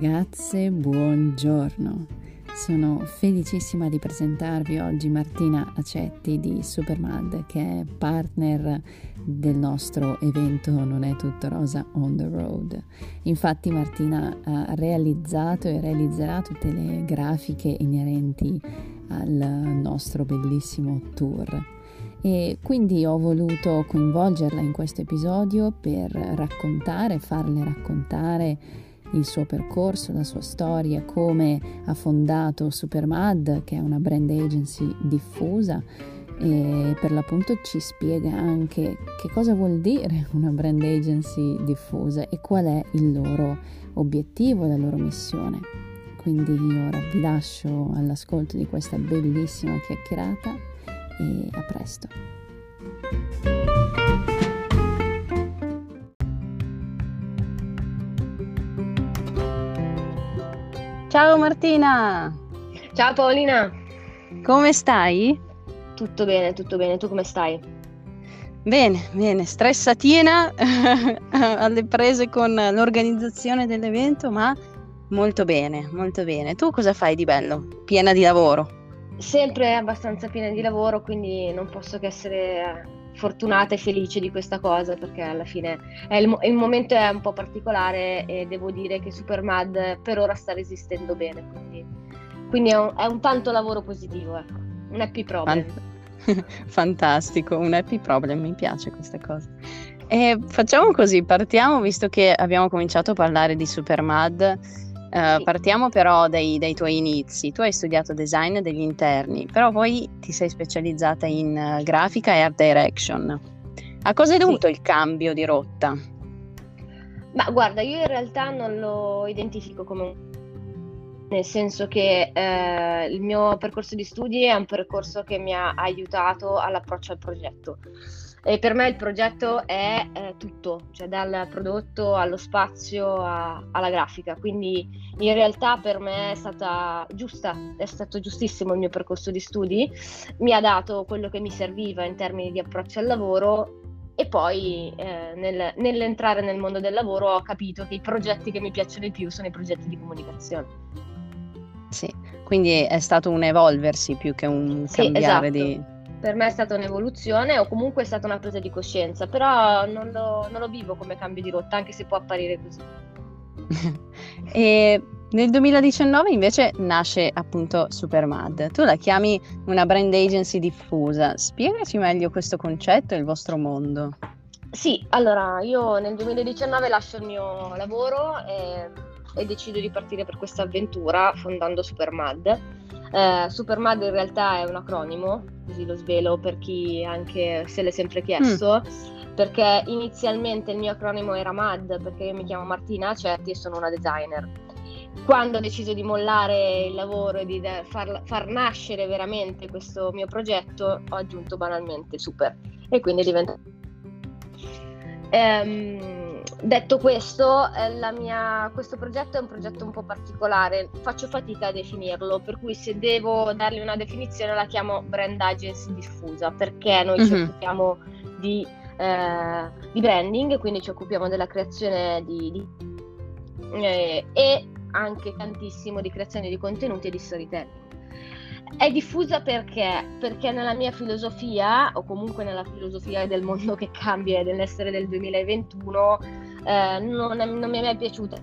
ragazze, buongiorno. Sono felicissima di presentarvi oggi Martina Acetti di Supermad che è partner del nostro evento Non è tutto rosa on the road. Infatti Martina ha realizzato e realizzerà tutte le grafiche inerenti al nostro bellissimo tour e quindi ho voluto coinvolgerla in questo episodio per raccontare, farle raccontare il suo percorso, la sua storia, come ha fondato Supermad, che è una brand agency diffusa e per l'appunto ci spiega anche che cosa vuol dire una brand agency diffusa e qual è il loro obiettivo, la loro missione. Quindi ora vi lascio all'ascolto di questa bellissima chiacchierata e a presto. Ciao Martina! Ciao Paolina! Come stai? Tutto bene, tutto bene, tu come stai? Bene, bene, stressatina alle prese con l'organizzazione dell'evento, ma molto bene, molto bene. Tu cosa fai di bello? Piena di lavoro? Sempre abbastanza piena di lavoro, quindi non posso che essere fortunata e felice di questa cosa perché alla fine il, il, momento è un po' particolare e devo dire che Supermad per ora sta resistendo bene, quindi, quindi è, un, è, un, tanto lavoro positivo, ecco. un happy problem. Fantastico, un happy problem, mi piace questa cosa. E facciamo così, partiamo visto che abbiamo cominciato a parlare di Supermad Uh, partiamo però dai, dai, tuoi inizi. Tu hai studiato design degli interni, però poi ti sei specializzata in uh, grafica e art direction. A cosa è dovuto sì. il cambio di rotta? Ma guarda, io in realtà non lo identifico come un nel senso che eh, il mio percorso di studi è un percorso che mi ha aiutato all'approccio al progetto. E per me il progetto è eh, tutto, cioè dal prodotto allo spazio a, alla grafica, quindi in realtà per me è stata giusta, è stato giustissimo il mio percorso di studi, mi ha dato quello che mi serviva in termini di approccio al lavoro e poi eh, nel, nell'entrare nel mondo del lavoro ho capito che i progetti che mi piacciono di più sono i progetti di comunicazione. Sì, quindi è stato un evolversi più che un sì, cambiare esatto. di per me è stata un'evoluzione o comunque è stata una presa di coscienza, però non lo, non lo vivo come cambio di rotta, anche se può apparire così. e nel 2019 invece nasce appunto Supermad. Tu la chiami una brand agency diffusa. Spiegaci meglio questo concetto e il vostro mondo. Sì, allora io nel 2019 lascio il mio lavoro e, e decido di partire per questa avventura fondando Supermad eh, Supermad in realtà è un acronimo, così lo svelo per chi anche se l'è sempre chiesto, mm. perché inizialmente il mio acronimo era MAD, perché io mi chiamo Martina Acetti e sono una designer. Quando ho deciso di mollare il lavoro e di far, far nascere veramente questo mio progetto, ho aggiunto banalmente Super e quindi è diventato... Ehm, detto questo, eh, mia, questo progetto è un progetto un po' particolare, faccio fatica a definirlo, per cui se devo dargli una definizione la chiamo brand agency diffusa, perché noi mm-hmm. ci mhm. occupiamo di, eh, di, branding, quindi ci occupiamo della creazione di, di eh, e anche tantissimo di creazione di contenuti e di storytelling. È diffusa perché? Perché nella mia filosofia, o comunque nella filosofia del mondo che cambia e dell'essere del 2021, eh, non, non mi è mai piaciuta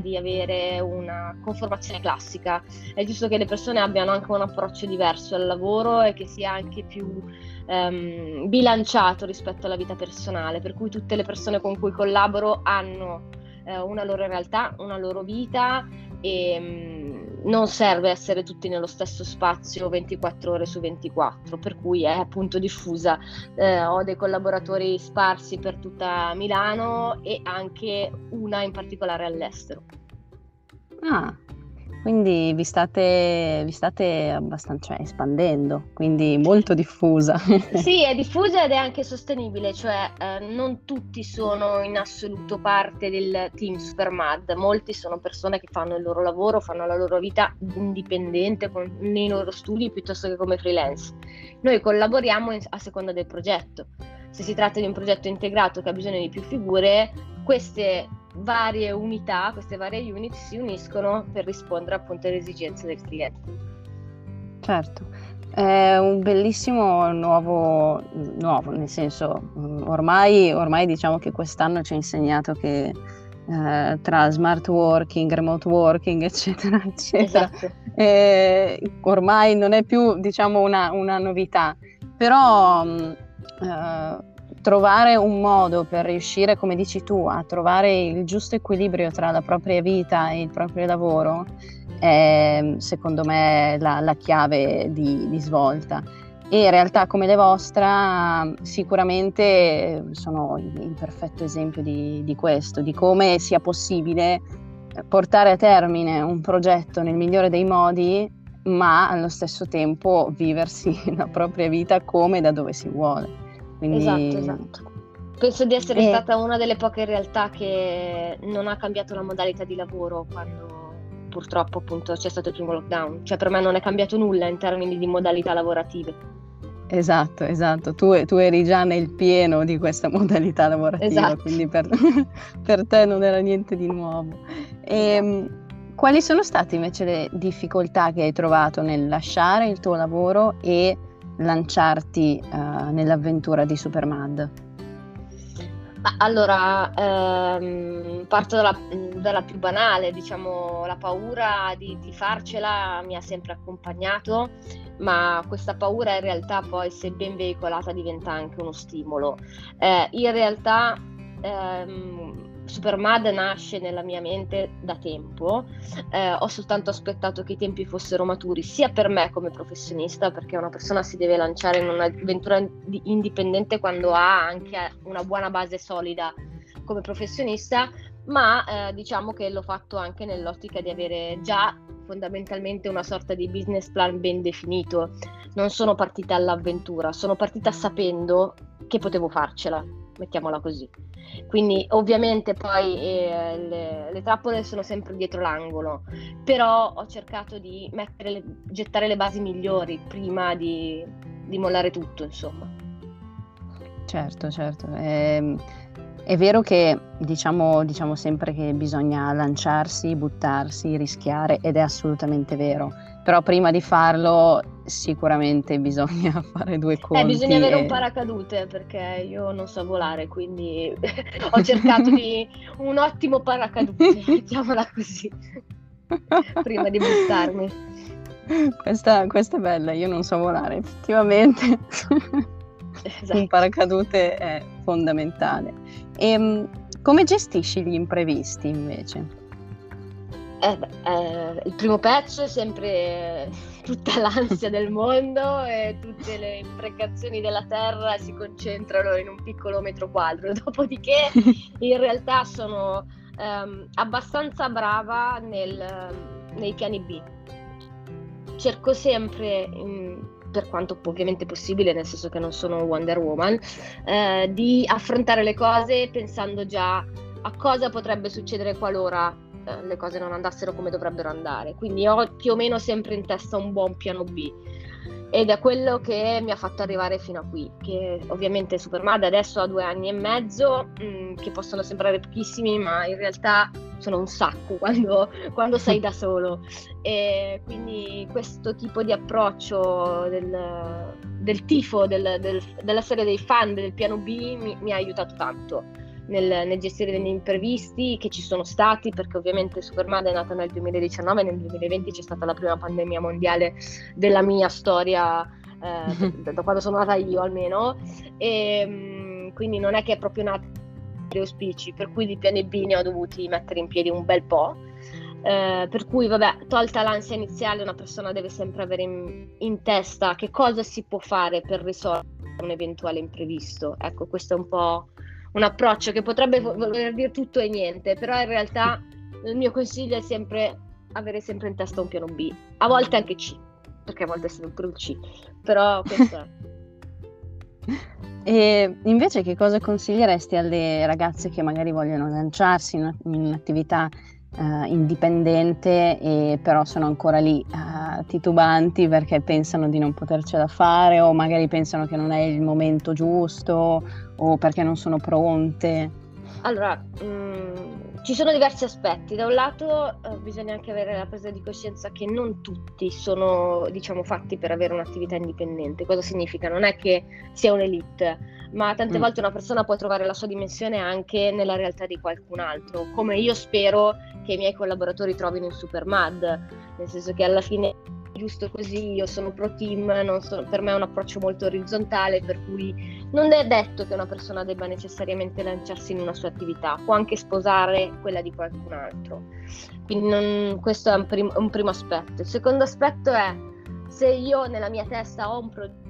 di avere una conformazione classica. È giusto che le persone abbiano anche un approccio diverso al lavoro e che sia anche più um, bilanciato rispetto alla vita personale, per cui tutte le persone con cui collaboro hanno uh, una loro realtà, una loro vita e um, non serve essere tutti nello stesso spazio 24 ore su 24, per cui è appunto diffusa. Eh, ho dei collaboratori sparsi per tutta Milano e anche una in particolare all'estero. Ah, quindi vi state, vi state abbastanza cioè, espandendo, quindi molto diffusa. sì, è diffusa ed è anche sostenibile, cioè eh, non tutti sono in assoluto parte del team Supermad, molti sono persone che fanno il loro lavoro, fanno la loro vita indipendente con, nei loro studi piuttosto che come freelance. Noi collaboriamo in, a seconda del progetto. Se si tratta di un progetto integrato che ha bisogno di più figure, queste varie unità, queste varie unit si uniscono per rispondere appunto alle esigenze del cliente. Certo, è un bellissimo nuovo, nuovo nel senso, ormai, ormai diciamo che quest'anno ci ha insegnato che eh, tra smart working, remote working, eccetera, eccetera, esatto. eh, ormai non è più diciamo una, una novità, però eh, trovare un modo per riuscire, come dici tu, a trovare il giusto equilibrio tra la propria vita e il proprio lavoro è secondo me la, la chiave di, di, svolta. E realtà come le vostre sicuramente sono il perfetto esempio di, di questo, di come sia possibile portare a termine un progetto nel migliore dei modi, ma allo stesso tempo viversi la propria vita come da dove si vuole. Quindi... Esatto, esatto. Penso di essere e... stata una delle poche realtà che non ha cambiato la modalità di lavoro quando purtroppo appunto c'è stato il primo lockdown, cioè per me non è cambiato nulla in termini di modalità lavorative. Esatto, esatto, tu, tu eri già nel pieno di questa modalità lavorativa, esatto. quindi per, per, te non era niente di nuovo. E, ehm, quali sono state invece le difficoltà che hai trovato nel lasciare il tuo lavoro e lanciarti uh, nell'avventura di Supermad? Allora, ehm, parto dalla, dalla, più banale, diciamo, la paura di, di, farcela mi ha sempre accompagnato, ma questa paura in realtà poi, se ben veicolata, diventa anche uno stimolo. Eh, in realtà ehm, Supermad nasce nella mia mente da tempo, eh, ho soltanto aspettato che i tempi fossero maturi, sia per me come professionista, perché una persona si deve lanciare in un'avventura indipendente quando ha anche una buona base solida come professionista, ma eh, diciamo che l'ho fatto anche nell'ottica di avere già fondamentalmente una sorta di business plan ben definito. Non sono partita all'avventura, sono partita sapendo che potevo farcela, mettiamola così. Quindi ovviamente poi eh, le, le, trappole sono sempre dietro l'angolo, però ho cercato di le, gettare le basi migliori prima di, di mollare tutto, insomma. Certo, certo. È, è vero che diciamo, diciamo sempre che bisogna lanciarsi, buttarsi, rischiare ed è assolutamente vero però prima di farlo sicuramente bisogna fare due conti. Eh, bisogna avere e... un paracadute perché io non so volare, quindi ho cercato di un ottimo paracadute, mettiamola così, prima di buttarmi. Questa, questa, è bella, io non so volare, effettivamente esatto. un paracadute è fondamentale. E, ehm, come gestisci gli imprevisti invece? Eh, eh, il primo patch è sempre tutta l'ansia del mondo e tutte le imprecazioni della terra si concentrano in un piccolo metro quadro, dopodiché in realtà sono ehm, abbastanza brava nel, nei piani B. Cerco sempre, in, per quanto ovviamente possibile, nel senso che non sono Wonder Woman, eh, di affrontare le cose pensando già a cosa potrebbe succedere qualora eh, le cose non andassero come dovrebbero andare. Quindi ho più o meno sempre in testa un buon piano B. Ed è quello che mi ha fatto arrivare fino a qui, che ovviamente Supermad adesso ha due anni e mezzo, mh, mm, che possono sembrare pochissimi, ma in realtà sono un sacco quando, quando sei da solo. E quindi questo tipo di approccio del, del tifo, del, del, della serie dei fan del piano B mi, mi ha aiutato tanto nel, nel, gestire degli imprevisti che ci sono stati, perché ovviamente Superman è nata nel 2019, nel 2020 c'è stata la prima pandemia mondiale della mia storia, eh, da, da, quando sono nata io almeno, e mh, quindi non è che è proprio nata dagli auspici, per cui di piani B ne ho dovuti mettere in piedi un bel po'. Eh, per cui, vabbè, tolta l'ansia iniziale, una persona deve sempre avere in, in, testa che cosa si può fare per risolvere un eventuale imprevisto. Ecco, questo è un po' un approccio che potrebbe voler dire tutto e niente, però in realtà il mio consiglio è sempre avere sempre in testa un piano B, a volte anche C, perché a volte serve pure il C, però questo è. E invece che cosa consiglieresti alle ragazze che magari vogliono lanciarsi in, un'attività uh, indipendente e però sono ancora lì uh, titubanti perché pensano di non potercela fare o magari pensano che non è il momento giusto o perché non sono pronte? Allora, mh, mm, ci sono diversi aspetti. Da un lato eh, bisogna anche avere la presa di coscienza che non tutti sono, diciamo, fatti per avere un'attività indipendente. Cosa significa? Non è che sia un'elite, ma tante mm. volte una persona può trovare la sua dimensione anche nella realtà di qualcun altro, come io spero che i miei collaboratori trovino in Supermad, nel senso che alla fine giusto così, io sono pro team, so, per me è un approccio molto orizzontale, per cui non è detto che una persona debba necessariamente lanciarsi in una sua attività, può anche sposare quella di qualcun altro. Quindi non, questo è un, prim- un primo aspetto. Il secondo aspetto è se io nella mia testa ho un progetto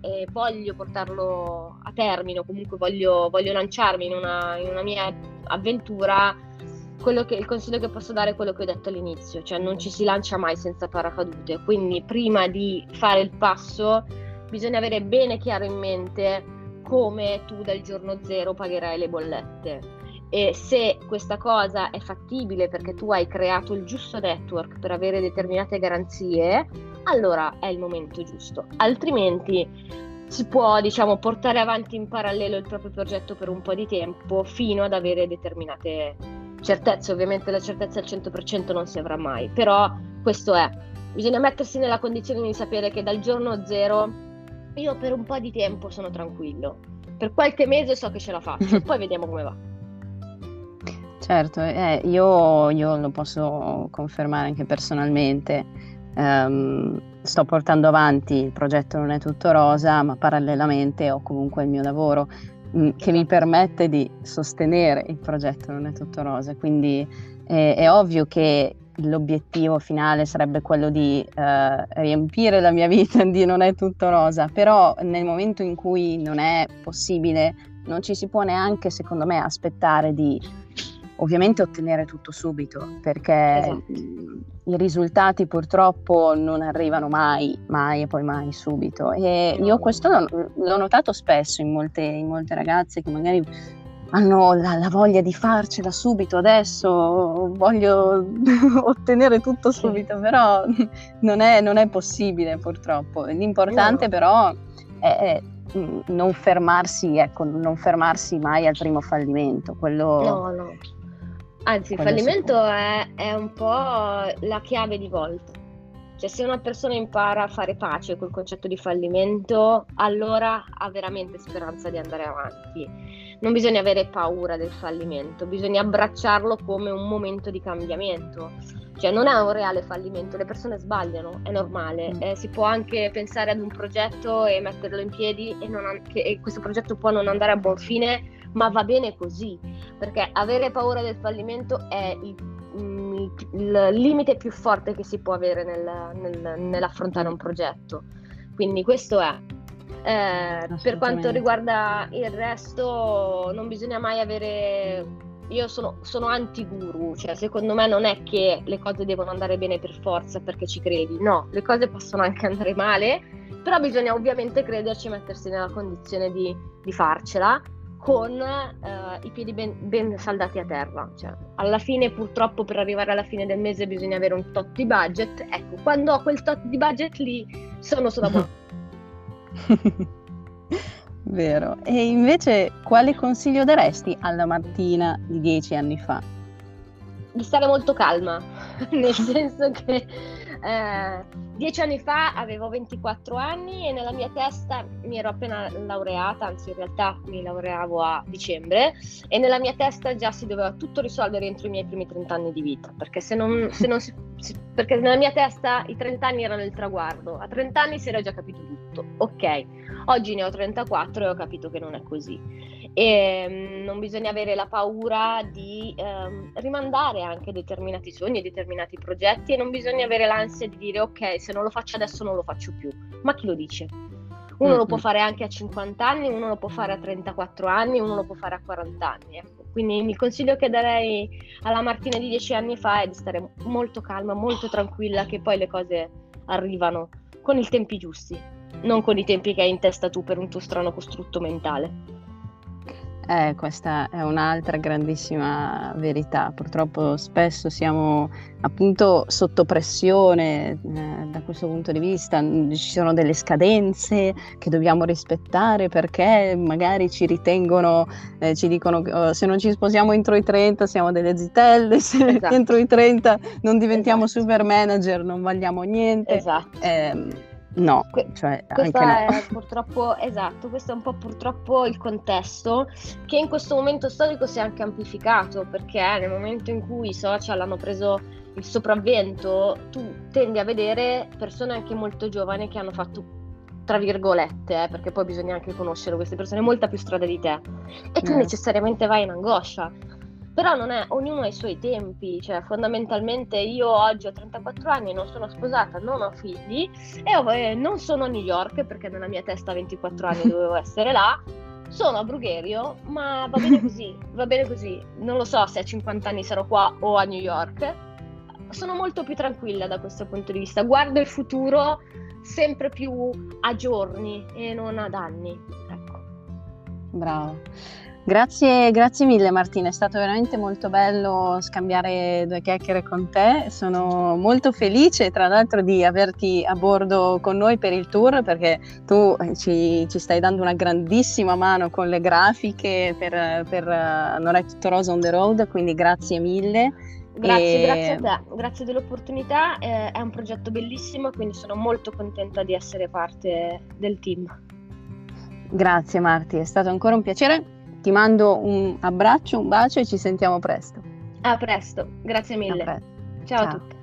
e voglio portarlo a termine o comunque voglio, voglio lanciarmi in una, in una mia avventura, che, il consiglio che posso dare è quello che ho detto all'inizio, cioè non ci si lancia mai senza paracadute, quindi prima di fare il passo bisogna avere bene chiaro in mente come tu dal giorno zero pagherai le bollette. E se questa cosa è fattibile perché tu hai creato il giusto network per avere determinate garanzie, allora è il momento giusto, altrimenti si può diciamo portare avanti in parallelo il proprio progetto per un po' di tempo fino ad avere determinate certezze, ovviamente la certezza al 100% non si avrà mai, però questo è, bisogna mettersi nella condizione di sapere che dal giorno zero io per un po' di tempo sono tranquillo, per qualche mese so che ce la faccio, poi vediamo come va. Certo, eh, io, io, lo posso confermare anche personalmente. Um, sto portando avanti il progetto Non è tutto rosa, ma parallelamente ho comunque il mio lavoro Mm, che mi permette di sostenere il progetto Non è tutto rosa. Quindi è, è ovvio che l'obiettivo finale sarebbe quello di eh, riempire la mia vita di Non è tutto rosa, però nel momento in cui non è possibile non ci si può neanche, secondo me, aspettare di ovviamente ottenere tutto subito, perché esatto. i risultati purtroppo non arrivano mai, mai e poi mai subito. E io questo l'ho, l'ho notato spesso in molte, in molte, ragazze che magari hanno la, la, voglia di farcela subito adesso, voglio ottenere tutto subito, però non è, non è possibile purtroppo. L'importante no. però è, è non fermarsi, ecco, non fermarsi mai al primo fallimento. Quello... No, no Anzi, il fallimento è, è, un po' la chiave di volta. Cioè, se una persona impara a fare pace col concetto di fallimento, allora ha veramente speranza di andare avanti. Non bisogna avere paura del fallimento, bisogna abbracciarlo come un momento di cambiamento. Cioè, non è un reale fallimento, le persone sbagliano, è normale. Mm. Eh, si può anche pensare ad un progetto e metterlo in piedi e, che, e questo progetto può non andare a buon fine ma va bene così, perché avere paura del fallimento è il, mm, il, il limite più forte che si può avere nel, nel, nell'affrontare un progetto. Quindi questo è. Eh, per quanto riguarda il resto, non bisogna mai avere. Io sono, sono anti-guru, cioè secondo me non è che le cose devono andare bene per forza perché ci credi, no, le cose possono anche andare male, però bisogna ovviamente crederci e mettersi nella condizione di, di farcela con eh, i piedi ben, ben, saldati a terra. Cioè, alla fine, purtroppo, per arrivare alla fine del mese bisogna avere un tot di budget. Ecco, quando ho quel tot di budget lì sono sulla buona. Vero. E invece, quale consiglio daresti alla Martina di dieci anni fa? Di stare molto calma, nel senso che eh, dieci anni fa avevo 24 anni e nella mia testa mi ero appena laureata, anzi in realtà mi laureavo a dicembre e nella mia testa già si doveva tutto risolvere entro i miei primi 30 anni di vita, perché se non, se non si, perché nella mia testa i 30 anni erano il traguardo, a 30 anni si era già capito tutto. Ok, oggi ne ho 34 e ho capito che non è così e um, non bisogna avere la paura di um, rimandare anche determinati sogni, determinati progetti e non bisogna avere l'ansia di dire ok, se non lo faccio adesso non lo faccio più. Ma chi lo dice? Uno mm-hmm. lo può fare anche a 50 anni, uno lo può fare a 34 anni, uno lo può fare a 40 anni. Ecco. Quindi il consiglio che darei alla Martina di 10 anni fa è di stare molto calma, molto tranquilla, che poi le cose arrivano con i tempi giusti, non con i tempi che hai in testa tu per un tuo strano costrutto mentale. Eh, questa è un'altra grandissima verità. Purtroppo spesso siamo appunto sotto pressione eh, da questo punto di vista, ci sono delle scadenze che dobbiamo rispettare perché magari ci ritengono, eh, ci dicono che oh, se non ci sposiamo entro i 30 siamo delle zitelle, se esatto. entro i 30 non diventiamo esatto. super manager non valiamo niente. Esatto. No, que- cioè questo è no. purtroppo esatto, questo è un po' purtroppo il contesto che in questo momento storico si è anche amplificato perché nel momento in cui i social hanno preso il sopravvento, tu tendi a vedere persone anche molto giovani che hanno fatto tra virgolette, eh, perché poi bisogna anche conoscere queste persone, molta più strada di te e tu mm. necessariamente vai in angoscia però non è, ognuno ha i suoi tempi, cioè fondamentalmente io oggi ho 34 anni, non sono sposata, non ho figli e ho, eh, non sono a New York perché nella mia testa a 24 anni dovevo essere là, sono a Brugherio, ma va bene così, va bene così, non lo so se a 50 anni sarò qua o a New York, sono molto più tranquilla da questo punto di vista, guardo il futuro sempre più a giorni e non ad anni. Ecco. Bravo. Grazie, grazie mille Martina, è stato veramente molto bello scambiare due chiacchiere con te. Sono molto felice tra l'altro di averti a bordo con noi per il tour perché tu eh, ci, ci stai dando una grandissima mano con le grafiche per, per uh, Non è tutto rosa on the road, quindi grazie mille. Grazie, e... grazie a te, grazie dell'opportunità, eh, è un progetto bellissimo quindi sono molto contenta di essere parte del team. Grazie Marti, è stato ancora un piacere. Ti mando un abbraccio, un bacio e ci sentiamo presto. A presto, grazie mille. Ciao, Ciao a tutti.